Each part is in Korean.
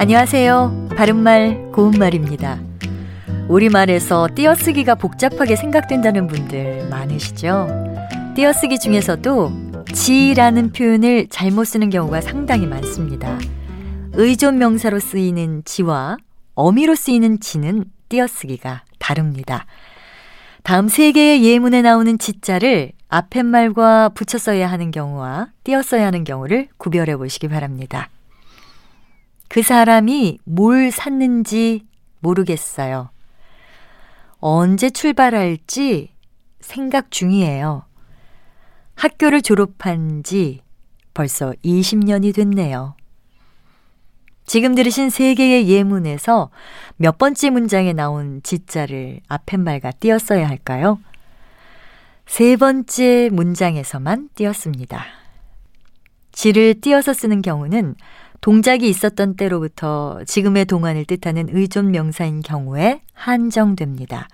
안녕하세요. 바른말 고운말입니다. 우리말에서 띄어쓰기가 복잡하게 생각된다는 분들 많으시죠? 띄어쓰기 중에서도 지라는 표현을 잘못 쓰는 경우가 상당히 많습니다. 의존 명사로 쓰이는 지와 어미로 쓰이는 지는 띄어쓰기가 다릅니다. 다음 세 개의 예문에 나오는 지자를 앞팻말과 붙여 써야 하는 경우와 띄어 써야 하는 경우를 구별해 보시기 바랍니다. 그 사람이 뭘 샀는지 모르겠어요. 언제 출발할지 생각 중이에요. 학교를 졸업한 지 벌써 20년이 됐네요. 지금 들으신 세 개의 예문에서 몇 번째 문장에 나온 지자를 앞팻말과 띄었어야 할까요? 세 번째 문장에서만 띄었습니다. 지를 띄어서 쓰는 경우는 동작이 있었던 때로부터 지금의 동안을 뜻하는 의존 명사인 경우에 한정됩니다.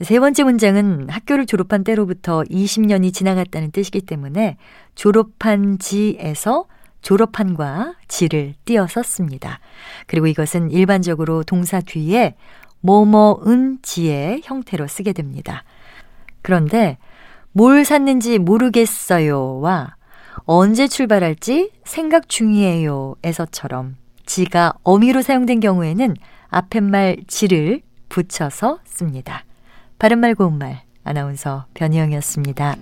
세 번째 문장은 학교를 졸업한 때로부터 20년이 지나갔다는 뜻이기 때문에 졸업한 지에서 졸업한과 지를 띄어서 씁니다. 그리고 이것은 일반적으로 동사 뒤에 뭐뭐은 지의 형태로 쓰게 됩니다. 그런데 뭘 샀는지 모르겠어요와 언제 출발할지 생각 중이에요 에서처럼 지가 어미로 사용된 경우에는 앞팻말 지를 붙여서 씁니다. 바른말 고운말 아나운서 변희영이었습니다.